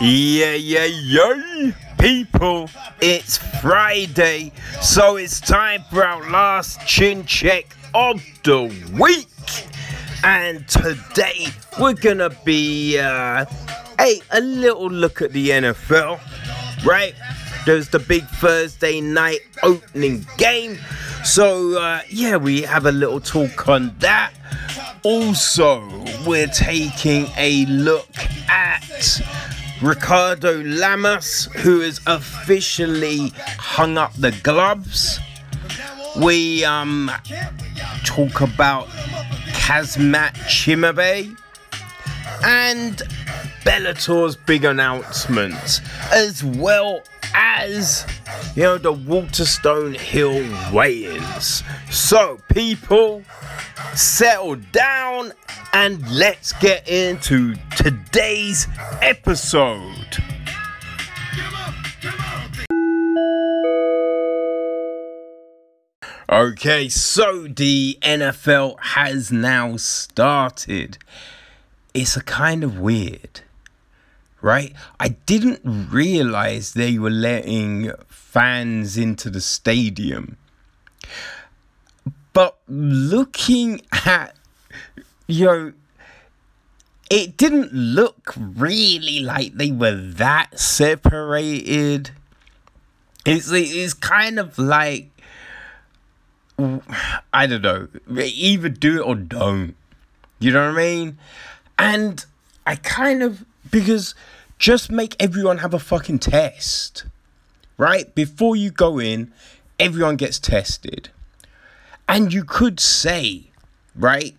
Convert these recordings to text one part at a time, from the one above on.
Yeah, yeah, yeah, people, it's Friday, so it's time for our last chin check of the week. And today we're gonna be, uh, hey, a little look at the NFL, right? There's the big Thursday night opening game, so uh, yeah, we have a little talk on that. Also, we're taking a look at Ricardo Lamas, who has officially hung up the gloves. We um talk about Kazmat Chimaev and Bellator's big announcements, as well as you know the Waterson Hill weigh-ins. So, people, settle down and let's get into today's episode. Okay, so the NFL has now started. It's a kind of weird, right? I didn't realize they were letting fans into the stadium. But looking at, you know, it didn't look really like they were that separated. It's, it's kind of like I don't know. Either do it or don't. You know what I mean? And I kind of because just make everyone have a fucking test. Right? Before you go in, everyone gets tested. And you could say, right,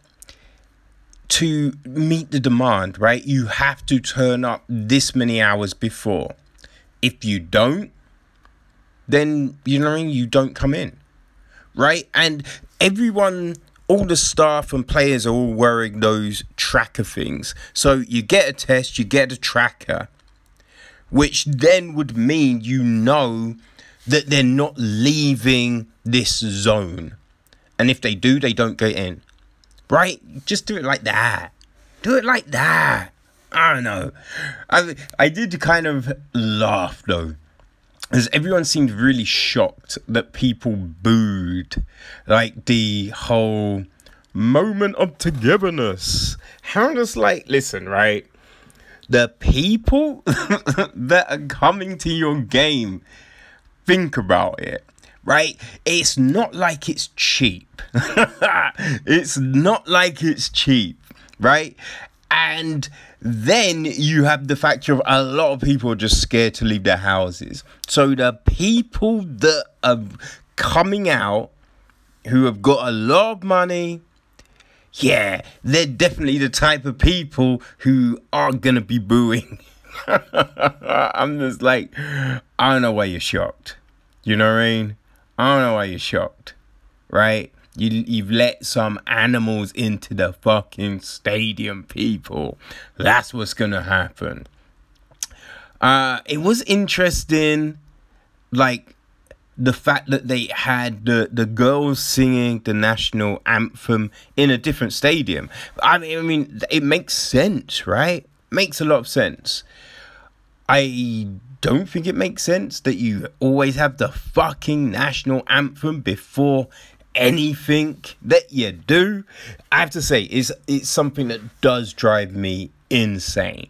to meet the demand, right, you have to turn up this many hours before. If you don't, then you know I mean, you don't come in right? And everyone, all the staff and players are all wearing those tracker things. So you get a test, you get a tracker, which then would mean you know that they're not leaving this zone. And if they do, they don't get in. Right? Just do it like that. Do it like that. I don't know. I I did kind of laugh though Because everyone seemed really shocked that people booed like the whole moment of togetherness. How does like listen, right? The people that are coming to your game think about it. Right? It's not like it's cheap. it's not like it's cheap, right? And then you have the factor of a lot of people are just scared to leave their houses. So the people that are coming out who have got a lot of money, yeah, they're definitely the type of people who are gonna be booing. I'm just like, I don't know why you're shocked. You know what I mean? I don't know why you're shocked, right? You, you've let some animals into the fucking stadium, people. That's what's gonna happen. Uh, it was interesting, like the fact that they had the, the girls singing the national anthem in a different stadium. I mean, I mean, it makes sense, right? Makes a lot of sense. I don't think it makes sense that you always have the fucking national anthem before anything that you do, I have to say, is it's something that does drive me insane.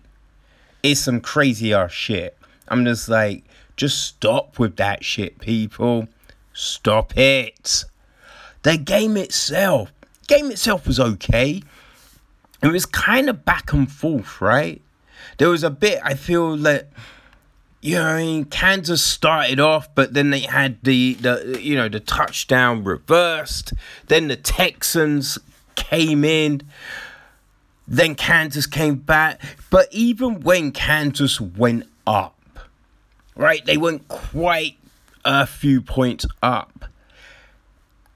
It's some crazy ass shit. I'm just like, just stop with that shit, people. Stop it. The game itself, game itself was okay. It was kind of back and forth, right? There was a bit I feel that you know, I mean, Kansas started off, but then they had the the you know the touchdown reversed. Then the Texans came in. Then Kansas came back, but even when Kansas went up, right, they went quite a few points up.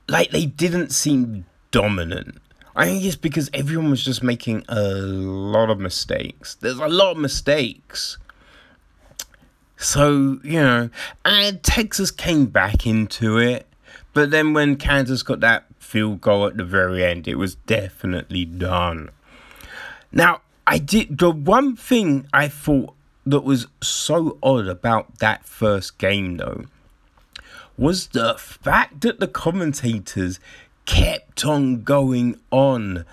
Like they didn't seem dominant. I think it's because everyone was just making a lot of mistakes. There's a lot of mistakes so, you know, and Texas came back into it. But then when Kansas got that field goal at the very end, it was definitely done. Now, I did the one thing I thought that was so odd about that first game, though, was the fact that the commentators kept on going on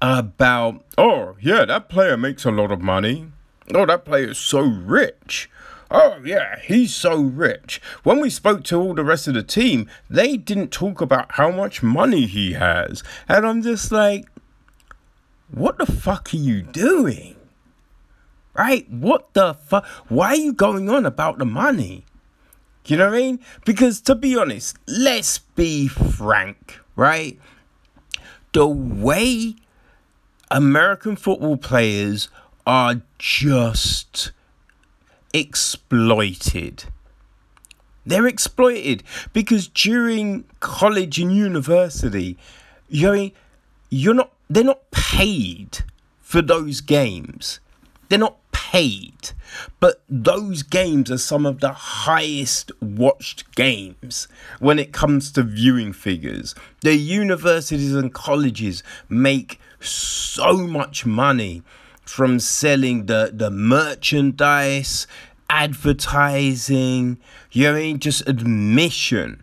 about, oh, yeah, that player makes a lot of money. Oh, that player is so rich. Oh, yeah, he's so rich. When we spoke to all the rest of the team, they didn't talk about how much money he has. And I'm just like, what the fuck are you doing? Right? What the fuck? Why are you going on about the money? You know what I mean? Because to be honest, let's be frank, right? The way American football players are just exploited. They're exploited because during college and university, you know, you're not they're not paid for those games. They're not paid. But those games are some of the highest watched games when it comes to viewing figures. The universities and colleges make so much money from selling the, the merchandise, advertising, you know I mean? Just admission.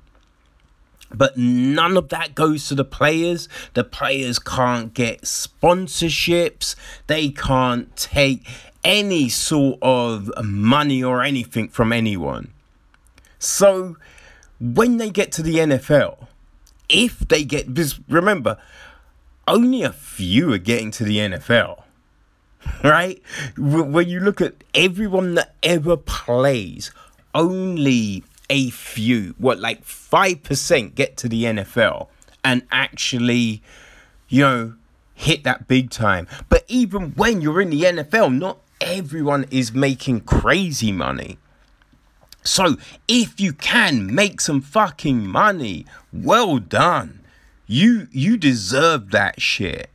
But none of that goes to the players. The players can't get sponsorships. They can't take any sort of money or anything from anyone. So when they get to the NFL, if they get, because remember, only a few are getting to the NFL, right? When you look at everyone that ever plays, only a few, what, like 5% get to the NFL and actually, you know, hit that big time. But even when you're in the NFL, not everyone is making crazy money. So if you can make some fucking money, well done. You you deserve that shit.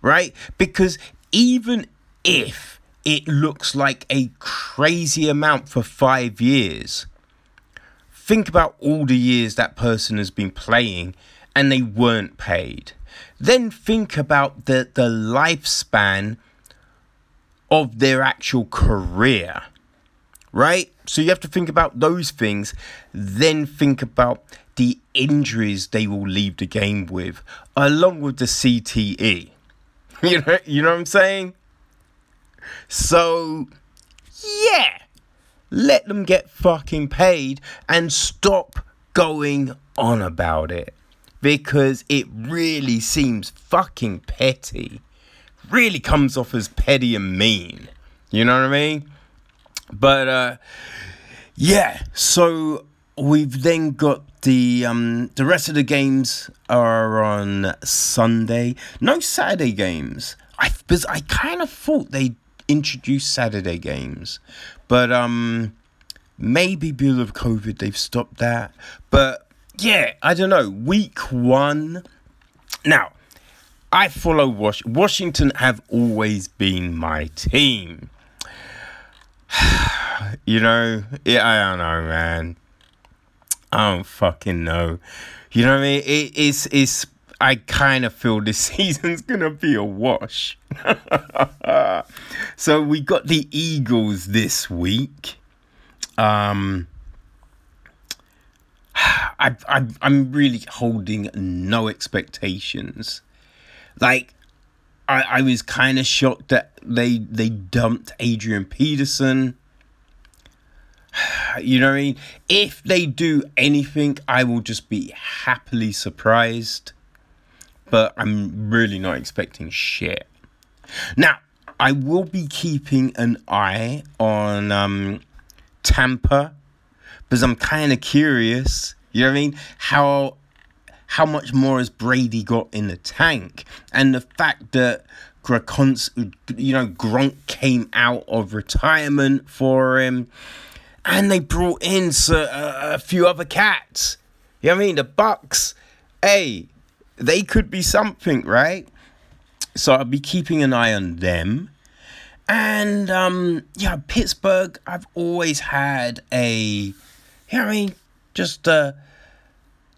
Right? Because even if it looks like a crazy amount for 5 years, think about all the years that person has been playing and they weren't paid. Then think about the the lifespan of their actual career, right? So you have to think about those things, then think about the injuries they will leave the game with, along with the CTE. You know, you know what I'm saying? So, yeah, let them get fucking paid and stop going on about it because it really seems fucking petty really comes off as petty and mean. You know what I mean? But uh yeah, so we've then got the um the rest of the games are on Sunday. No Saturday games. I because I kind of thought they introduced Saturday games, but um maybe because of COVID they've stopped that. But yeah, I don't know. Week one. Now, I follow Was- Washington have always been my team. you know, yeah, I don't know, man. I don't fucking know. You know what I mean? It, it's it's. I kind of feel this season's gonna be a wash. so we got the Eagles this week. Um, I, I I'm really holding no expectations like, I, I was kind of shocked that they they dumped Adrian Peterson. You know what I mean? If they do anything, I will just be happily surprised. But I'm really not expecting shit. Now, I will be keeping an eye on um, Tampa because I'm kind of curious. You know what I mean? How how much more has Brady got in the tank? And the fact that Gronk, you know, Gronk came out of retirement for him, and they brought in uh, a few other cats. You know what I mean? The Bucs. hey, they could be something, right? So I'll be keeping an eye on them. And um, yeah, Pittsburgh, I've always had a, you know I mean, just uh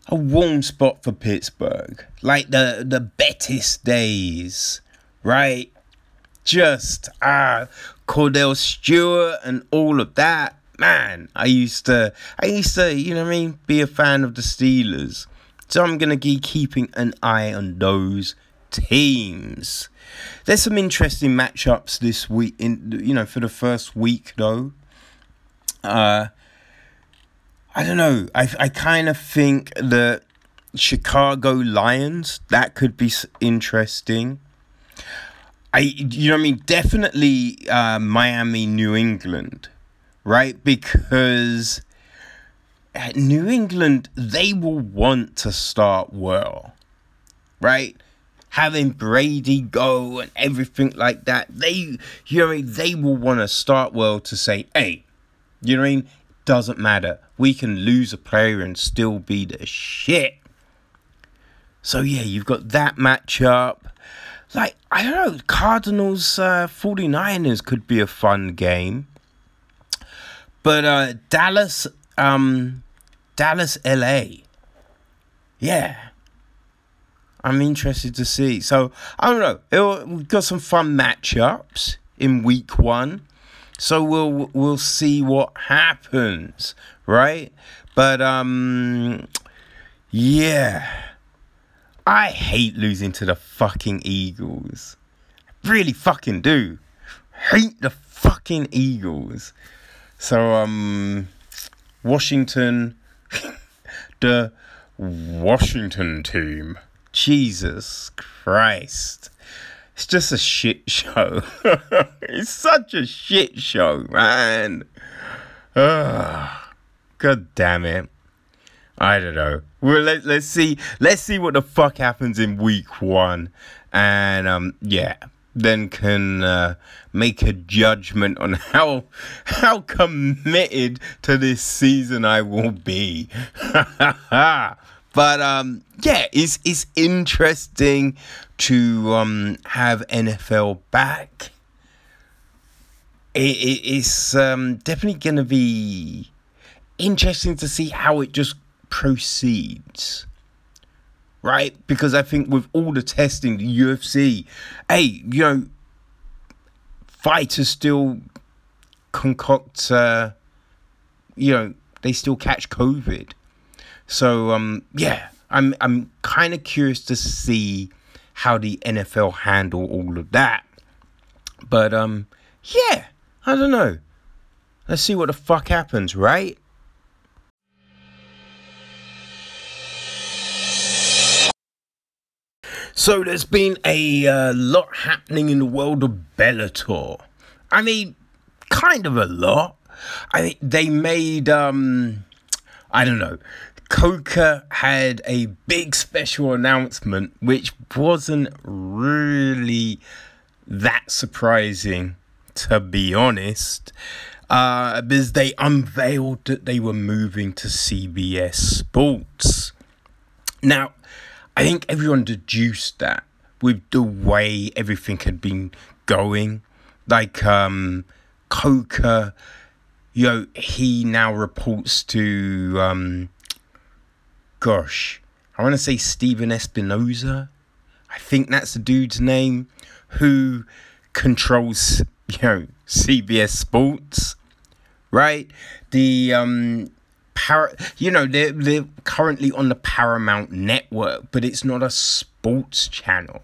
a warm spot for Pittsburgh. Like the the Bettis days, right? Just ah Kordell Stewart and all of that. Man, I used to, I used to, you know I mean, be a fan of the Steelers. So I'm gonna be keeping an eye on those teams. There's some interesting matchups this week. In you know, for the first week though. Uh, I don't know. I I kind of think that Chicago Lions that could be interesting. I you know I mean definitely uh, Miami New England, right? Because New England they will want to start well, right? Having Brady go and everything like that, they you know they will want to start well to say, hey, you know what I mean? Doesn't matter. We can lose a player and still be the shit. So yeah, you've got that matchup like I don't know, Cardinals uh, 49ers could be a fun game. But uh, Dallas um Dallas LA. Yeah. I'm interested to see. So I don't know. We've got some fun matchups in week one. So we'll we'll see what happens, right? But um yeah. I hate losing to the fucking Eagles. I really fucking do. Hate the fucking Eagles. So, um, Washington, the Washington team. Jesus Christ. It's just a shit show. it's such a shit show, man. Ugh. God damn it. I don't know. Well, let, let's see. Let's see what the fuck happens in week one, and um, yeah, then can uh, make a judgment on how how committed to this season I will be. but um, yeah, it's it's interesting to um have NFL back. It, it, it's um definitely gonna be interesting to see how it just proceeds. Right? Because I think with all the testing, the UFC, hey, you know, fighters still concoct, uh, you know, they still catch COVID. So, um, yeah, I'm, I'm kind of curious to see how the NFL handle all of that. But, um, yeah, I don't know. Let's see what the fuck happens, right? So there's been a uh, lot happening in the world of Bellator. I mean, kind of a lot. I mean, they made um, I don't know. Coker had a big special announcement, which wasn't really that surprising, to be honest, uh, because they unveiled that they were moving to CBS Sports. Now, I think everyone deduced that with the way everything had been going. Like um Coker, you know, he now reports to um gosh, I wanna say Stephen Espinoza. I think that's the dude's name, who controls, you know, CBS Sports. Right? The um You know they're they're currently on the Paramount network, but it's not a sports channel.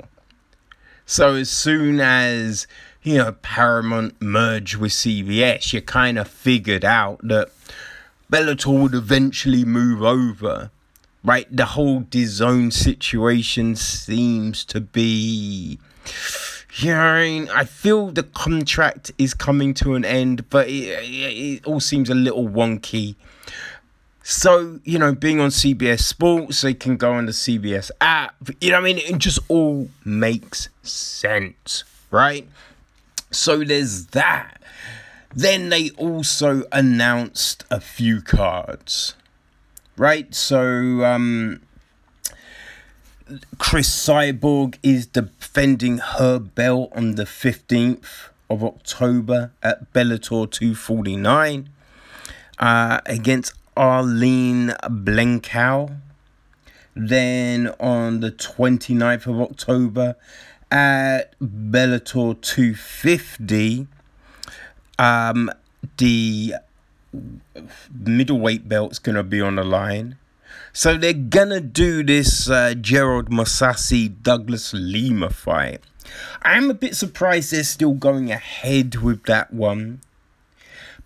So as soon as you know Paramount merged with CBS, you kind of figured out that Bellator would eventually move over. Right, the whole DAZN situation seems to be. You know, I feel the contract is coming to an end, but it, it, it all seems a little wonky so, you know, being on CBS Sports, they can go on the CBS app. You know I mean? It just all makes sense, right? So there's that. Then they also announced a few cards, right? So, um, Cris Cyborg is defending her belt on the 15th of October at Bellator 249 uh, against Arlene Blencowe. Then on the 29th of October at Bellator 250, Um, the middleweight belt's gonna be on the line. So they're gonna do this uh, Gegard Mousasi Douglas Lima fight. I'm a bit surprised they're still going ahead with that one.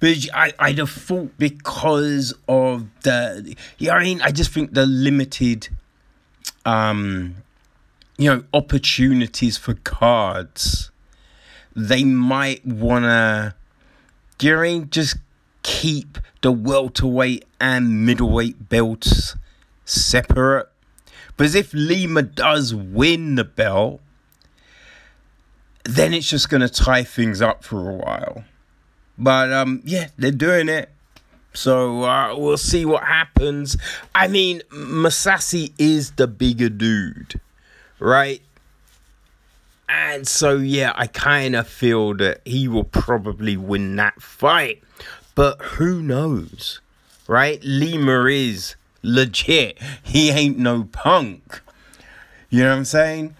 But I, I'd have thought because of the, yeah, I mean, I just think the limited, um, you know, opportunities for cards, they might wanna, do you know I mean, just keep the welterweight and middleweight belts separate. But if Lima does win the belt, then it's just going to tie things up for a while. But um, yeah, they're doing it. So uh, we'll see what happens. I mean, Mousasi is the bigger dude, right? And so, yeah, I kind of feel that he will probably win that fight. But who knows, right? Lima is legit. He ain't no punk. You know what I'm saying?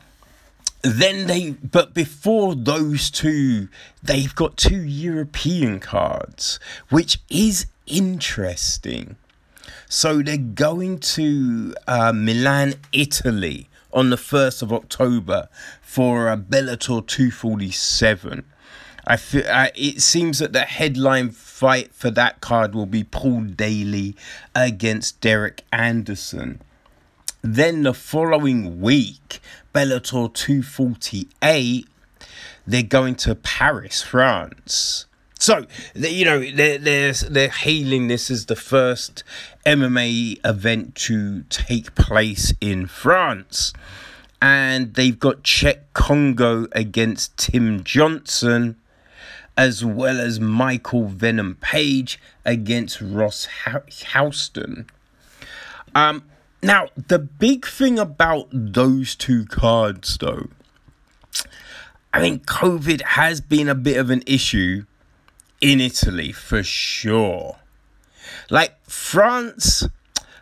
Then they, but before those two, they've got two European cards, which is interesting. So they're going to uh, Milan, Italy on the 1st of October for a Bellator 247. I feel uh, it seems that the headline fight for that card will be Paul Daley against Derek Anderson. Then the following week, Bellator 248, they're going to Paris, France. So, you know, they're, they're, they're hailing this as the first MMA event to take place in France. And they've got Cheick Kongo against Tim Johnson as well as Michael Venom Page against Ross Houston. Um, now, the big thing about those two cards, though, I mean, COVID has been a bit of an issue in Italy for sure. Like France,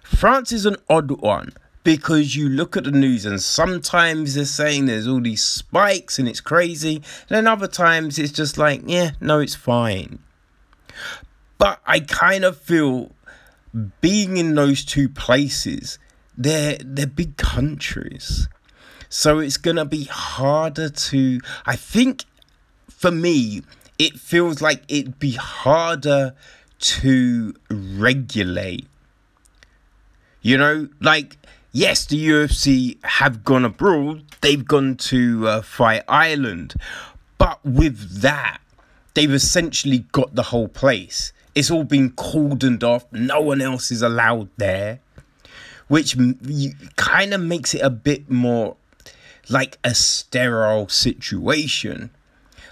France is an odd one because you look at the news and sometimes they're saying there's all these spikes and it's crazy, and then other times it's just like, yeah, no, it's fine. But I kind of feel being in those two places, they're they're big countries. So it's gonna be harder to I think for me, it feels like it'd be harder to regulate. You know, like yes, the UFC have gone abroad, they've gone to uh, Fight Island, but with that, they've essentially got the whole place. It's all been cordoned off, no one else is allowed there, which kind of makes it a bit more like a sterile situation.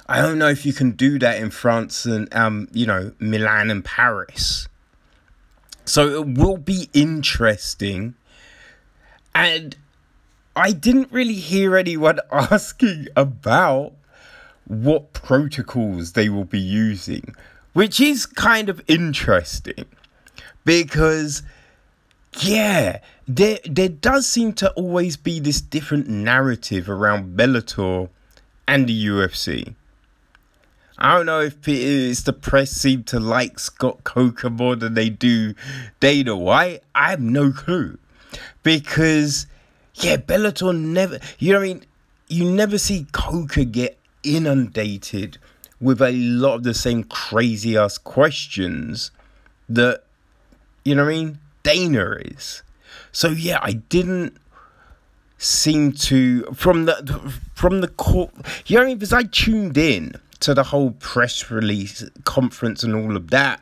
I don't know if you can do that in France and um, you know, Milan and Paris. So it will be interesting and I didn't really hear anyone asking about what protocols they will be using, which is kind of interesting because yeah, there there does seem to always be this different narrative around Bellator and the UFC. I don't know if it is the press seem to like Scott Coker more than they do Dana White. I have no clue because yeah, Bellator never. You know what I mean? You never see Coker get inundated with a lot of the same crazy ass questions that you know what I mean. Dana is. So yeah, I didn't seem to from the from the court. You know, because I tuned in to the whole press release conference and all of that.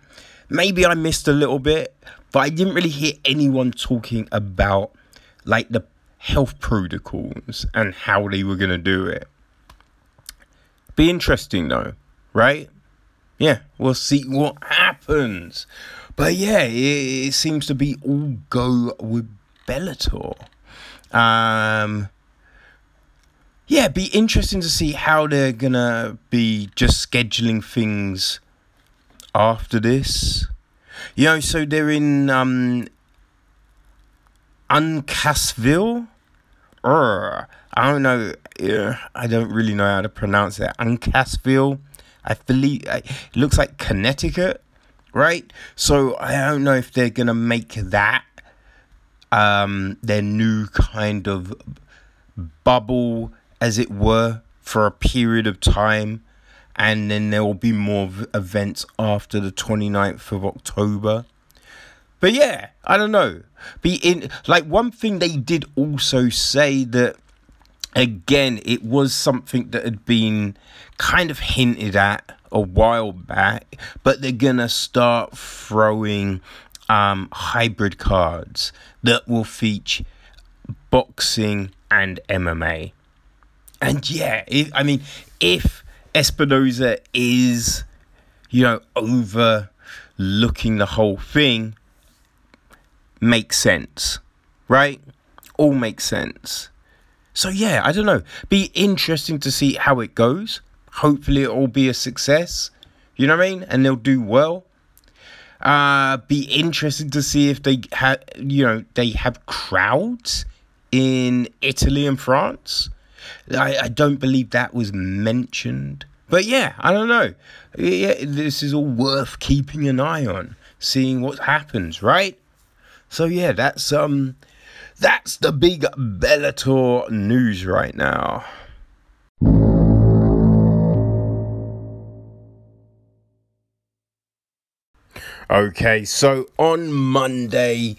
Maybe I missed a little bit, but I didn't really hear anyone talking about like the health protocols and how they were going to do it. Be interesting though, right? Yeah, we'll see what happens. But yeah, it, it seems to be all go with Bellator. Um, yeah, be interesting to see how they're gonna be just scheduling things after this. You know, so they're in um, Uncasville. I don't know. I don't really know how to pronounce it. Uncasville. I believe it looks like Connecticut, right? So I don't know if they're gonna make that um, their new kind of bubble, as it were, for a period of time. And then there will be more events after the 29th of October. But yeah, I don't know. Be in like one thing they did also say that again it was something that had been kind of hinted at a while back, but they're gonna start throwing um, hybrid cards that will feature boxing and MMA. And yeah, I mean, if Espinoza is, you know, overlooking the whole thing, makes sense, right? All makes sense. So yeah, I don't know. Be interesting to see how it goes. Hopefully, it will be a success. You know what I mean? And they'll do well. Uh, be interested to see if they have, you know, they have crowds in Italy and France. I, I don't believe that was mentioned. But yeah, I don't know. Yeah, this is all worth keeping an eye on, seeing what happens, right? So yeah, that's um that's the big Bellator news right now. Okay, so on Monday,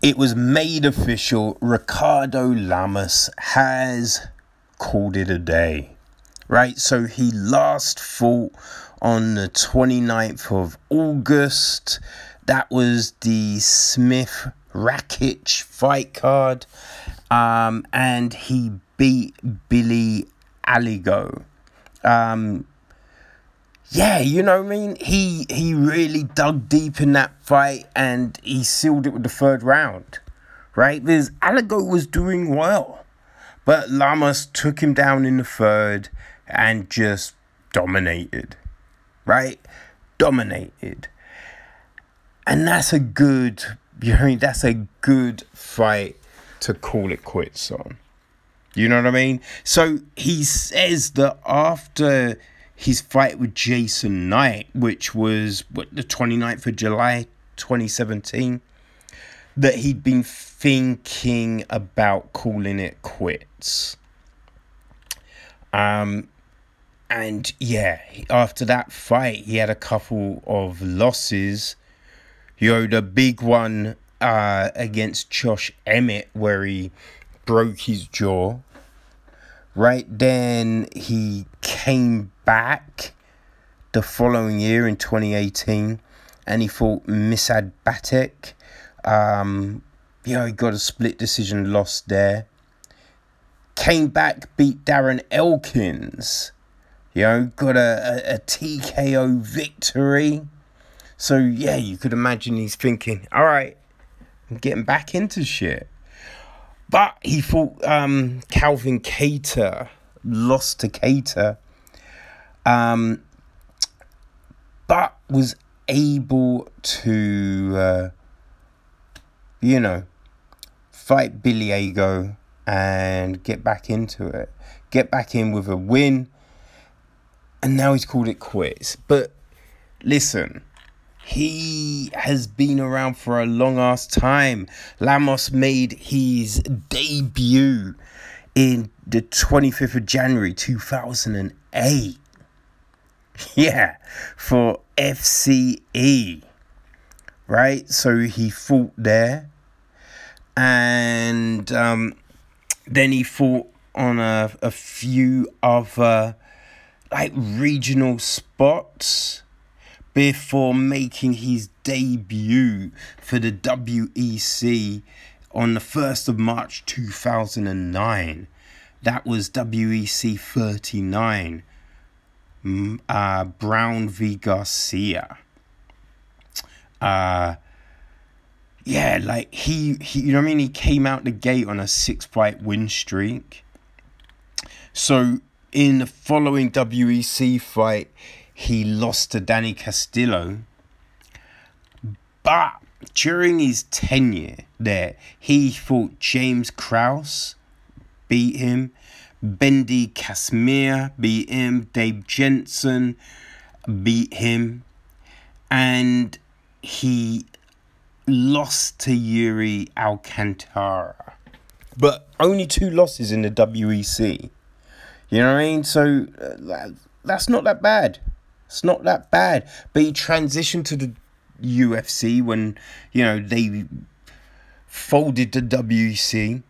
it was made official Ricardo Lamas has called it a day. Right, so he last fought on the 29th of August. That was the Smith Rakic fight card. Um, and he beat Billy Algeo. Um, yeah, you know what I mean? He he really dug deep in that fight and he sealed it with the third round. Right? Because Algeo was doing well. But Lamas took him down in the third and just dominated. Right? Dominated. And that's a good you know that's a good fight to call it quits on. You know what I mean? So he says that after his fight with Jason Knight, which was what, the 29th of July 2017, that he'd been thinking about calling it quits. Um, and yeah, after that fight, he had a couple of losses. You know, the big one uh, against Josh Emmett, where he broke his jaw. Right then, he came back the following year in 2018 and he fought Mirsad Bektic. Um, you know, he got a split decision loss there. Came back, beat Darren Elkins. You know, got a, a, a TKO victory. So, yeah, you could imagine he's thinking, all right, I'm getting back into shit. But he fought um, Calvin Kattar, lost to Kattar um, but was able to, uh, you know, fight Billy Algeo and get back into it, get back in with a win, and now he's called it quits. But listen, he has been around for a long ass time. Lamas made his debut in the 25th of January 2008. Yeah, for FCE. Right? So he fought there. And um, then he fought on a, a few other like regional spots before making his debut for the WEC on the 1st of March 2009. That was WEC 39 uh, Brown v Garcia. Uh, yeah, like he, he, you know what I mean? He came out the gate on a six fight win streak. So in the following WEC fight, he lost to Danny Castillo. But during his tenure there, he fought James Krause, beat him, Bendy Casimir beat him. Dave Jansen beat him. And he lost to Yuri Alcantara. But only two losses in the WEC. You know what I mean? So uh, that's not that bad. It's not that bad. But he transitioned to the UFC when, you know, they folded the WC.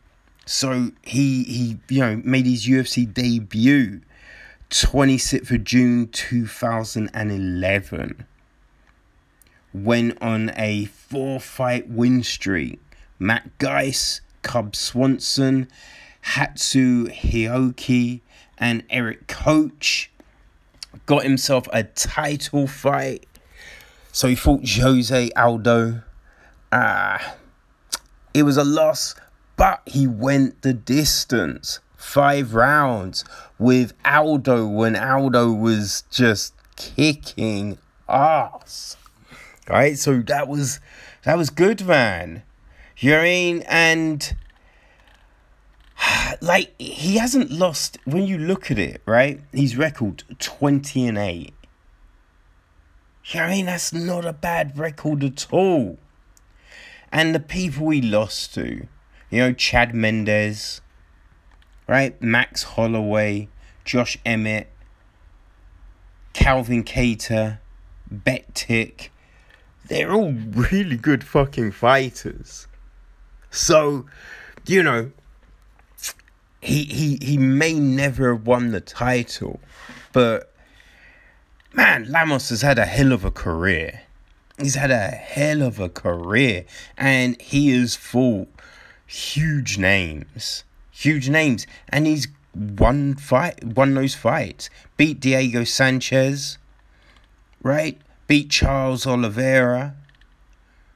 So he he you know made his UFC debut 26th of June 2011. Went on a four fight win streak. Matt Grice, Cub Swanson, Hatsu Hioki, and Erik Koch. Got himself a title fight. So he fought Jose Aldo. Ah, it was a loss, but he went the distance. Five rounds with Aldo when Aldo was just kicking ass. Right? So that was that was good, man. You know I mean? And like he hasn't lost when you look at it, right? His record 20 and 8. I mean? That's not a bad record at all. And the people we lost to, you know, Chad Mendes, right? Max Holloway, Josh Emmett, Calvin Kattar, Bektic. They're all really good fucking fighters. So, you know, he he he may never have won the title, but man, Lamas has had a hell of a career. He's had a hell of a career, and he has fought huge names, huge names, and he's won fight, won those fights. Beat Diego Sanchez, right? Beat Charles Oliveira.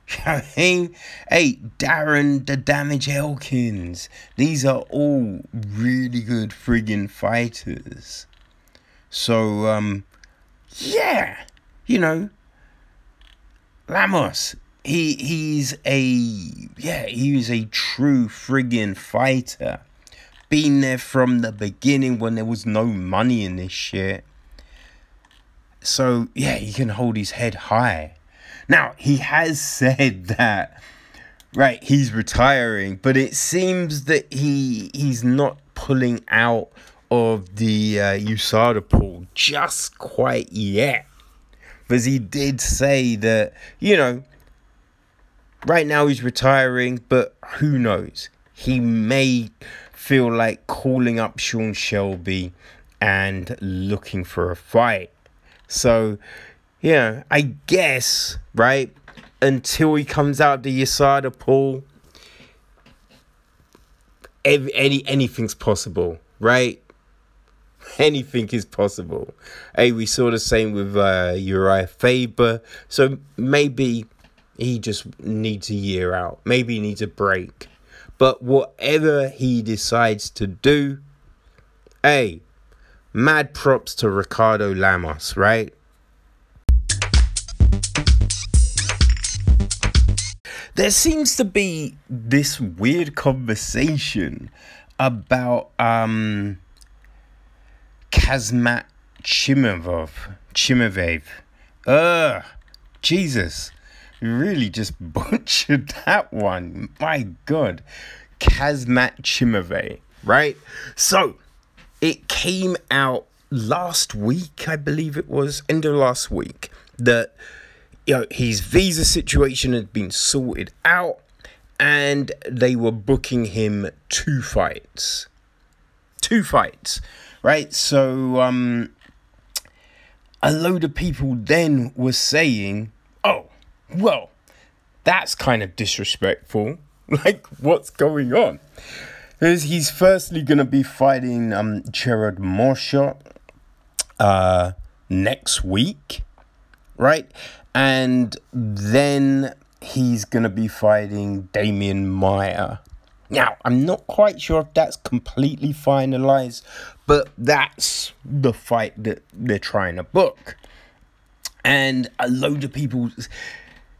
I mean, hey, Darren the Damage Elkins. These are all really good friggin' fighters. So, um, yeah, you know, Lamas, he he's a yeah, He he's a true friggin' fighter. Been there from the beginning when there was no money in this shit. So yeah, he can hold his head high. Now he has said that right, he's retiring, but it seems that he he's not pulling out of the uh, USADA pool just quite yet because he did say that, you know, right now he's retiring, but who knows? He may feel like calling up Sean Shelby and looking for a fight. So, yeah, I guess, right? Until he comes out the USADA pool, any anything's possible, right? anything is possible. Hey, we saw the same with uh, Urijah Faber. So maybe he just needs a year out. Maybe he needs a break. But whatever he decides to do, hey, mad props to Ricardo Lamas, right? There seems to be this weird conversation about um Kazmat Chimavov. Chimavev. Ugh. Jesus. Really just butchered that one. My God. Kazmat Chimave. Right? So, it came out last week, I believe it was, end of last week, that you know, his visa situation had been sorted out and they were booking him two fights. Two fights right? So um, a load of people then were saying, "Oh, well, that's kind of disrespectful. Like, what's going on?" Because he's firstly going to be fighting um, Gerard Meerschaert uh, next week, right? And then he's going to be fighting Damian Maia now, I'm not quite sure if that's completely finalized, but that's the fight that they're trying to book. And a load of people,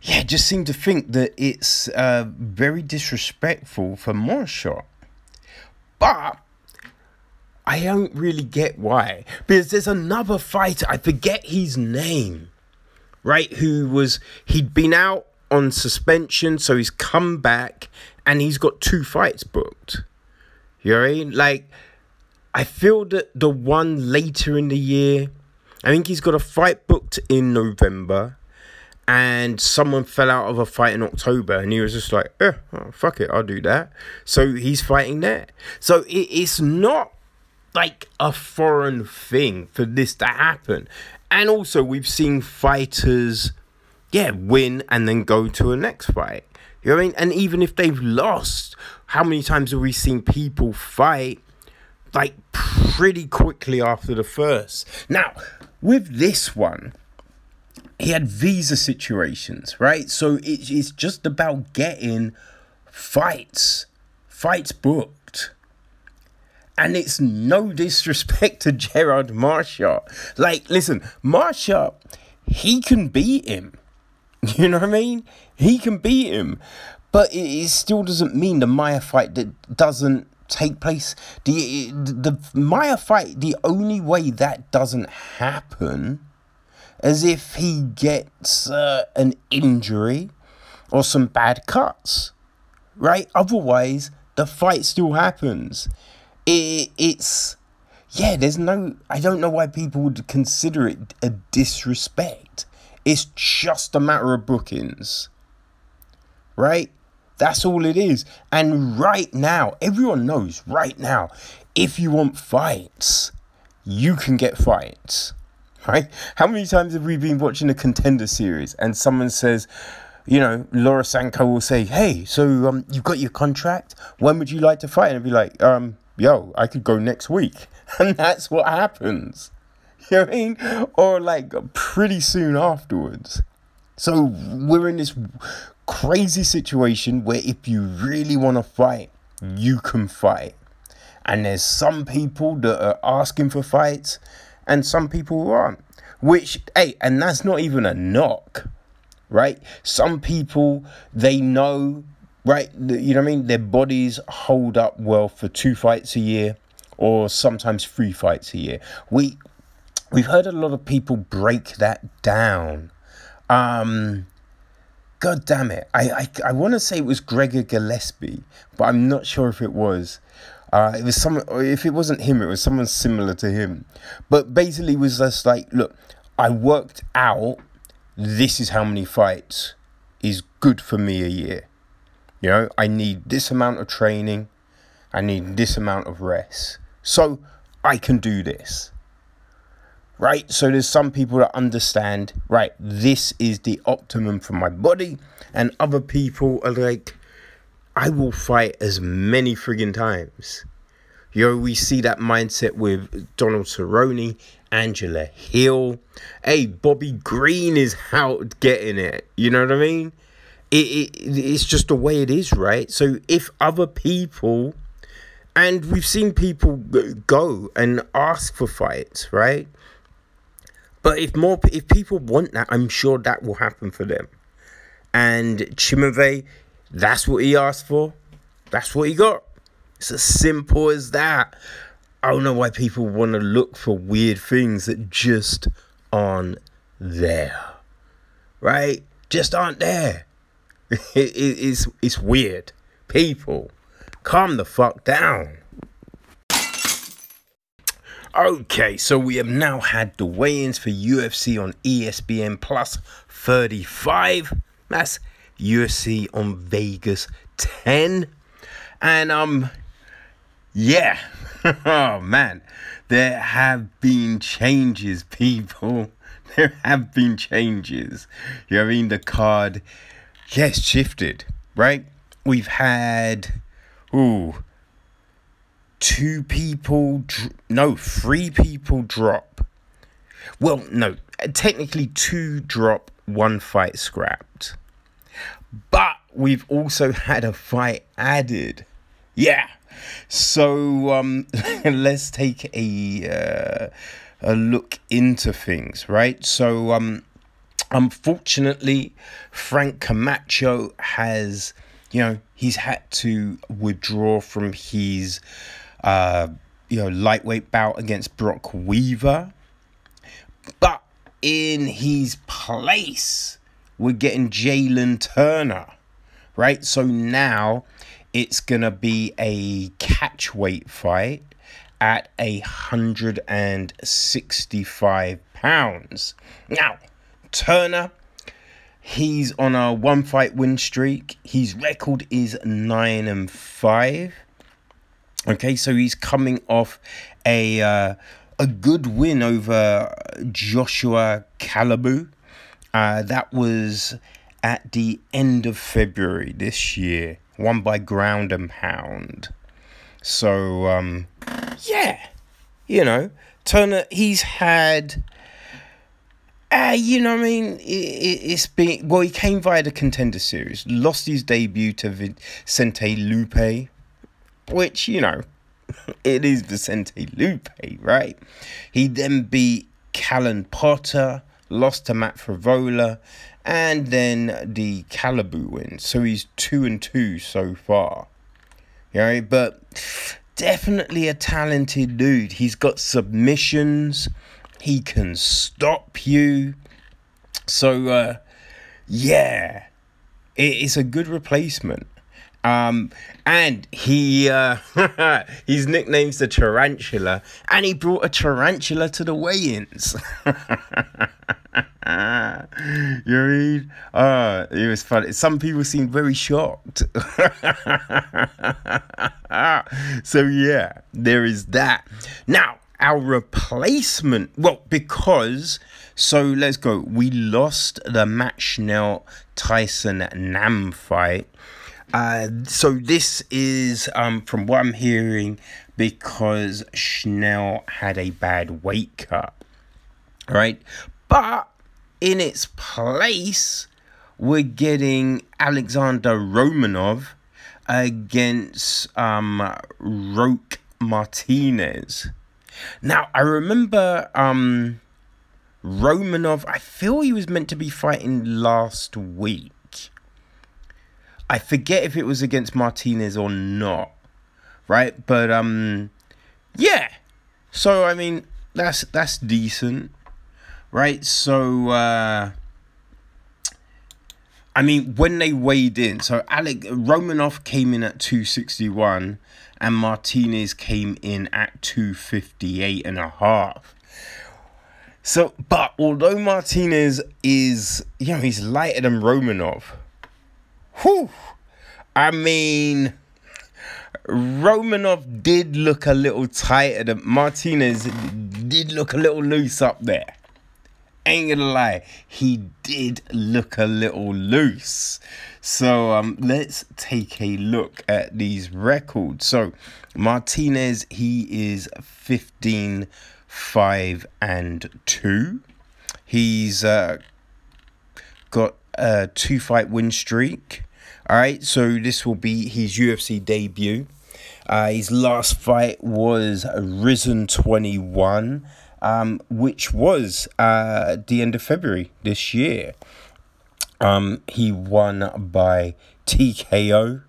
yeah, just seem to think that it's uh, very disrespectful for Meerschaert. But I don't really get why. Because there's another fighter, I forget his name, right? Who was, he'd been out on suspension, so he's come back and he's got two fights booked. You know what I mean? Like, I feel that the one later in the year, I think he's got a fight booked in November and someone fell out of a fight in October, and he was just like, eh, oh, fuck it, I'll do that. So he's fighting there. So it, it's not like a foreign thing for this to happen. And also, we've seen fighters, yeah, win and then go to a next fight. You know what I mean? And even if they've lost, how many times have we seen people fight like pretty quickly after the first? Now, with this one, he had visa situations, right? So it, it's just about getting fights, fights booked. And it's no disrespect to Gerald Meerschaert. Like, listen, Meerschaert, he can beat him. You know what I mean? He can beat him. But it, it still doesn't mean the Maia fight that doesn't take place. The, the Maia fight, the only way that doesn't happen as if he gets uh, an injury or some bad cuts, right? Otherwise, the fight still happens. It, it's, yeah, there's no, I don't know why people would consider it a disrespect. It's just a matter of bookings, right? That's all it is. And right now, everyone knows right now, if you want fights, you can get fights right? How many times have we been watching a contender series and someone says, you know, Laura Sanko will say, "Hey, so um, you've got your contract. When would you like to fight?" And I'd be like, um, "Yo, I could go next week," and that's what happens. You know what I mean? Or like pretty soon afterwards. So we're in this crazy situation where if you really want to fight, you can fight. And there's some people that are asking for fights and some people who aren't. Which, hey, and that's not even a knock, right? Some people, they know, right? You know what I mean? Their bodies hold up well for two fights a year or sometimes three fights a year. We, we've heard a lot of people break that down. Um, God damn it. I, I, I want to say it was Gregor Gillespie, but I'm not sure if it was. Uh, it was some. If it wasn't him, it was someone similar to him. But basically, it was just like, look, I worked out. This is how many fights is good for me a year. You know, I need this amount of training. I need this amount of rest. So I can do this. Right? So there's some people that understand, right, this is the optimum for my body. And other people are like, I will fight as many friggin' times. Know, we see that mindset with Donald Cerrone, Angela Hill. Hey, Bobby Green is out getting it. You know what I mean? It, it it's just the way it is, right? So if other people, and we've seen people go and ask for fights, right? But if more, if people want that, I'm sure that will happen for them. And Chimaev, that's what he asked for. That's what he got. It's as simple as that. I don't know why people want to look for weird things that just aren't there. Right? Just aren't there. it, it, it's, it's weird. People, calm the fuck down. Okay, so we have now had the weigh ins for UFC on ESPN Plus 35. That's UFC on Vegas 10. And um yeah. oh man. There have been changes, people. There have been changes. You know what I mean? The card yes shifted, right? We've had ooh two people dr- no, three people drop. Well, no, technically two drop, one fight scrapped. But we've also had a fight added. Yeah. So um, let's take a uh, a look into things, right? So um, unfortunately, Frank Camacho has, you know, he's had to withdraw from his uh, you know lightweight bout against Brock Weaver. But in his place, we're getting Jalin Turner, right? So now it's gonna be a catch weight fight at a hundred and sixty-five pounds. Now, Turner, he's on a one fight win streak. His record is nine and five. Okay, so he's coming off a uh, a good win over Joshua Culibao. Uh, that was at the end of February this year, won by ground and pound. So, um, yeah, you know, Turner, he's had. Uh, you know I mean? It, has been. Well, he came via the contender series, lost his debut to Vicente Luque, which, you know, it is Vicente Luque, right? He then beat Callan Potter, lost to Matt Frevola, and then the Culibao win. So he's two and two so far. Right? But definitely a talented dude. He's got submissions. He can stop you. So uh yeah. It is a good replacement. Um, and he uh, his nickname's the tarantula, and he brought a tarantula to the weigh-ins. you read? Uh, it was funny. Some people seemed very shocked. so yeah, there is that. Now our replacement. Well, because so let's go. We lost the Matt Schnell Tyson Nam fight. Uh, so this is um, from what I'm hearing because Schnell had a bad weight cut, right? But in its place, we're getting Alexander Romanov against um, Roque Martinez. Now I remember um, Romanov. I feel he was meant to be fighting last week I forget if it was against Martinez or not, right? But um, yeah. So I mean, that's that's decent, right? So uh, I mean, when they weighed in, so Alec Romanov came in at two sixty one, and Martinez came in at two fifty eight and a half. So, but although Martinez is, you know, he's lighter than Romanov Whew. I mean, Romanov did look a little tighter than Martinez did look a little loose up there. Ain't gonna lie, he did look a little loose. So um, let's take a look at these records. So Martinez, he is 15, 5, and 2. He's uh, got a two fight win streak. All right, so this will be his UFC debut. Uh, his last fight was Rizin 21, um, which was uh, the end of February this year. Um, he won by TKO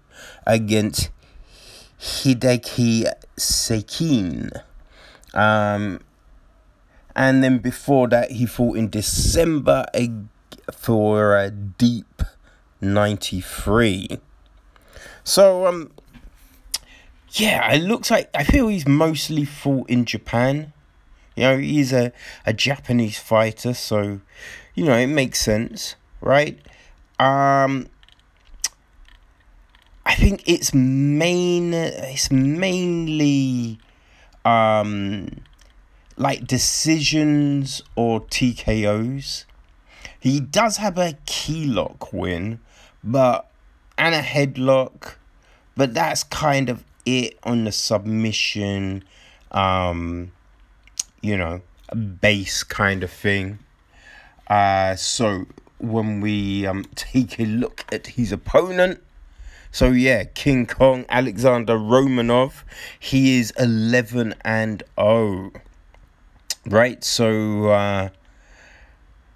against Hideki Sekine. Um, and then before that, he fought in December for a deep 93. So, um, yeah, it looks like I feel he's mostly fought in Japan. You know, he's a, a Japanese fighter, so you know it makes sense, right? Um, I think it's main it's mainly um like decisions or TKOs. He does have a key lock win, but and a headlock, but that's kind of it on the submission, um, you know, base kind of thing. Uh, so when we um take a look at his opponent. So yeah, King Kong Alexander Romanov, he is 11 and 0. Right? So uh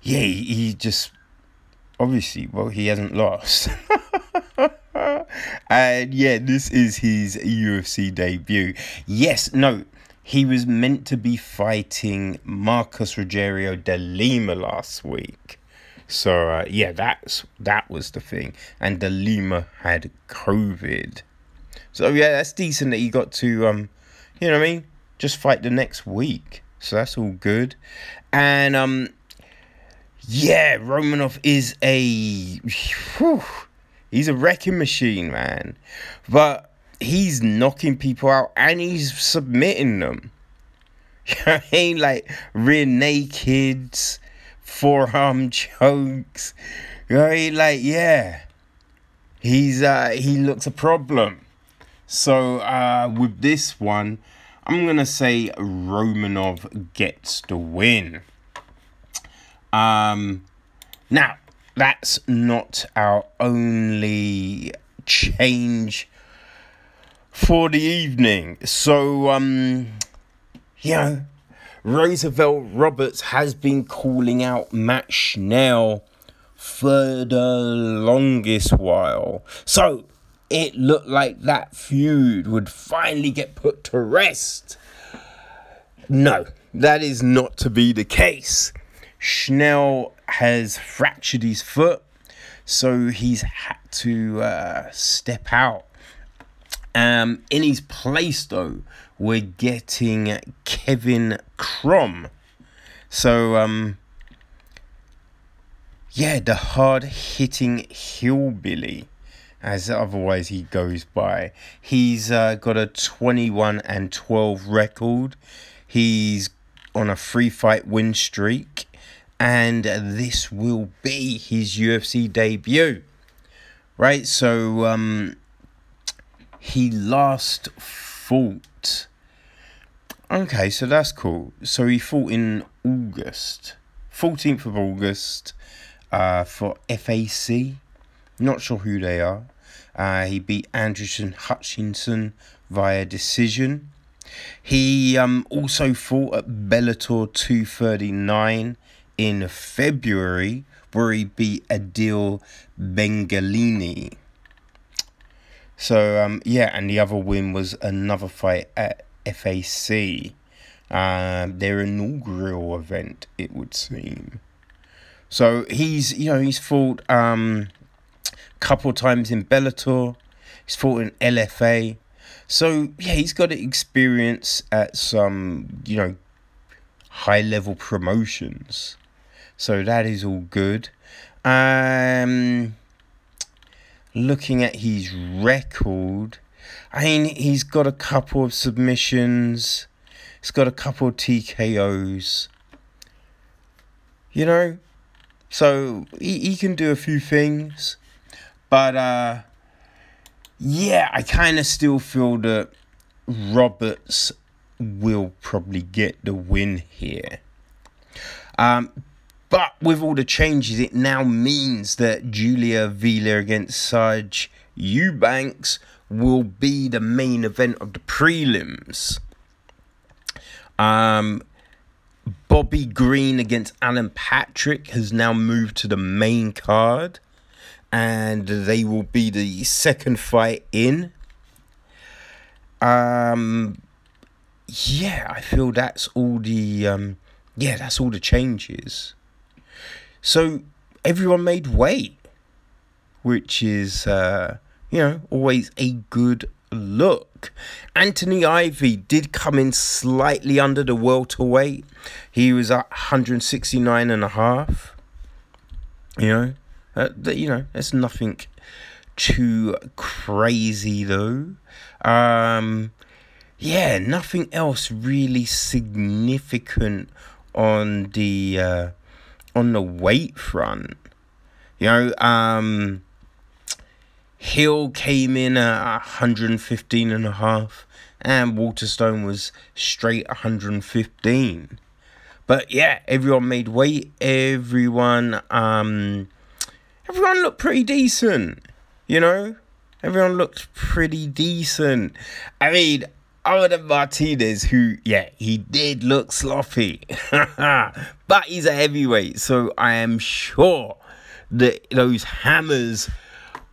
yeah, he just obviously, well, he hasn't lost. and yeah, this is his UFC debut. Yes, no, he was meant to be fighting Marcos Rogerio de Lima last week. So uh, yeah, that's that was the thing, and De Lima had COVID. So yeah, that's decent that he got to um, you know what I mean, just fight the next week. So that's all good, and um, yeah, Romanov is a, whew, he's a wrecking machine, man, but he's knocking people out and he's submitting them. You know what I mean? Like rear nakeds forearm chokes. Right? Like, yeah. He's uh he looks a problem. So uh with this one, I'm gonna say Romanov gets the win. Um now that's not our only change for the evening. So um yeah, Roosevelt Roberts has been calling out Matt Schnell for the longest while. So it looked like that feud would finally get put to rest. No, that is not to be the case. Schnell has fractured his foot, so he's had to uh, step out. Um, in his place, though, we're getting Kevin Croom. So, um, yeah, the hard hitting hillbilly, as otherwise he goes by. He's uh, got a 21 and 12 record. He's on a free fight win streak, and this will be his UFC debut. Right, so um, he last fought Okay, so that's cool. So he fought in August, 14th of August, uh, for FAC. Not sure who they are. Uh, he beat Anderson Hutchinson via decision. He um, also fought at Bellator 239 in February, where he beat Adil Bengalini. So um, yeah, and the other win was another fight at FAC, uh, their inaugural event, it would seem. So he's, you know, he's fought um, couple times in Bellator. He's fought in LFA. So yeah, he's got experience at some, you know, high level promotions. So that is all good. Um, looking at his record, I mean, he's got a couple of submissions. He's got a couple of TKOs. You know? So he, he can do a few things. But uh yeah, I kind of still feel that Roberts will probably get the win here. Um, but with all the changes, it now means that Julia Avila against Sarge Eubanks will be the main event of the prelims. Um, Bobby Green against Alan Patrick has now moved to the main card, and they will be the second fight in. Um, yeah, I feel that's all the um, yeah, that's all the changes. So everyone made weight, which is uh, you know, always a good look. Anthony Ivy did come in slightly under the welterweight. He was at 169 and a half. You know, uh, you know, it's nothing too crazy though. Um, yeah, nothing else really significant on the uh, on the weight front. You know, um, Hill came in at 115 and a half, and Waterson was straight 115. But yeah, everyone made weight. Everyone, um, everyone looked pretty decent. You know, everyone looked pretty decent. I mean, other than Martinez, who, yeah, he did look sloppy, but he's a heavyweight, so I am sure that those hammers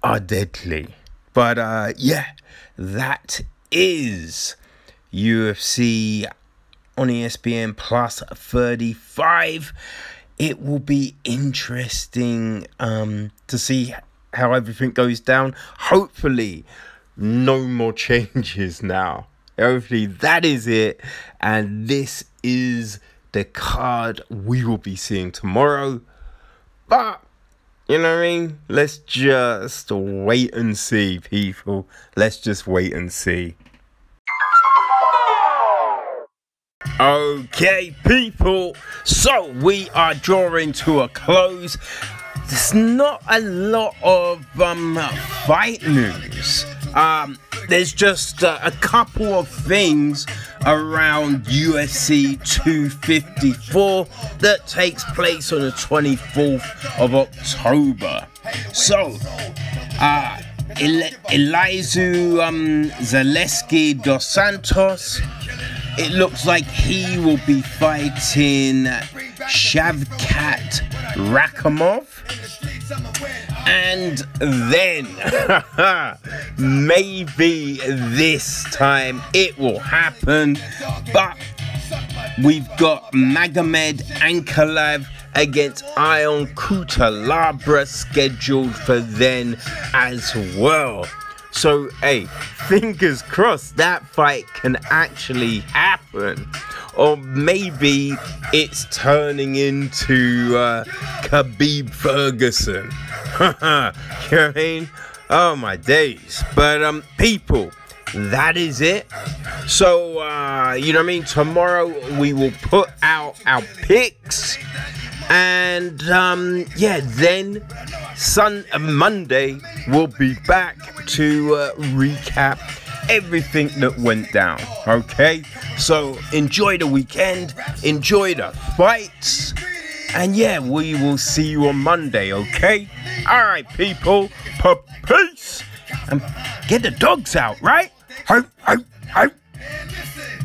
are deadly. But uh, yeah, that is UFC on ESPN plus 35. It will be interesting um, to see how everything goes down. Hopefully, no more changes now. Hopefully, that is it. And this is the card we will be seeing tomorrow. But, you know what I mean? Let's just wait and see, people. Let's just wait and see. Okay, people. So we are drawing to a close. There's not a lot of um, fight news. Um, there's just uh, a couple of things around UFC 254 that takes place on the 24th of October. So, uh, El- Elizeu um, Zaleski dos Santos. It looks like he will be fighting Shavkat Rakhmonov. And then, maybe this time it will happen. But we've got Magomed Ankalaev against Ion Cutelaba scheduled for then as well. So, hey, fingers crossed that fight can actually happen. Or maybe it's turning into uh, Khabib Ferguson. you know what I mean? Oh my days. But um people, that is it. So uh you know what I mean? Tomorrow we will put out our picks. And um yeah, then Sun uh, Monday we'll be back to uh, recap everything that went down. Okay? So enjoy the weekend, enjoy the fights. And yeah, we will see you on Monday, okay? Alright, people. Peace. And get the dogs out, right?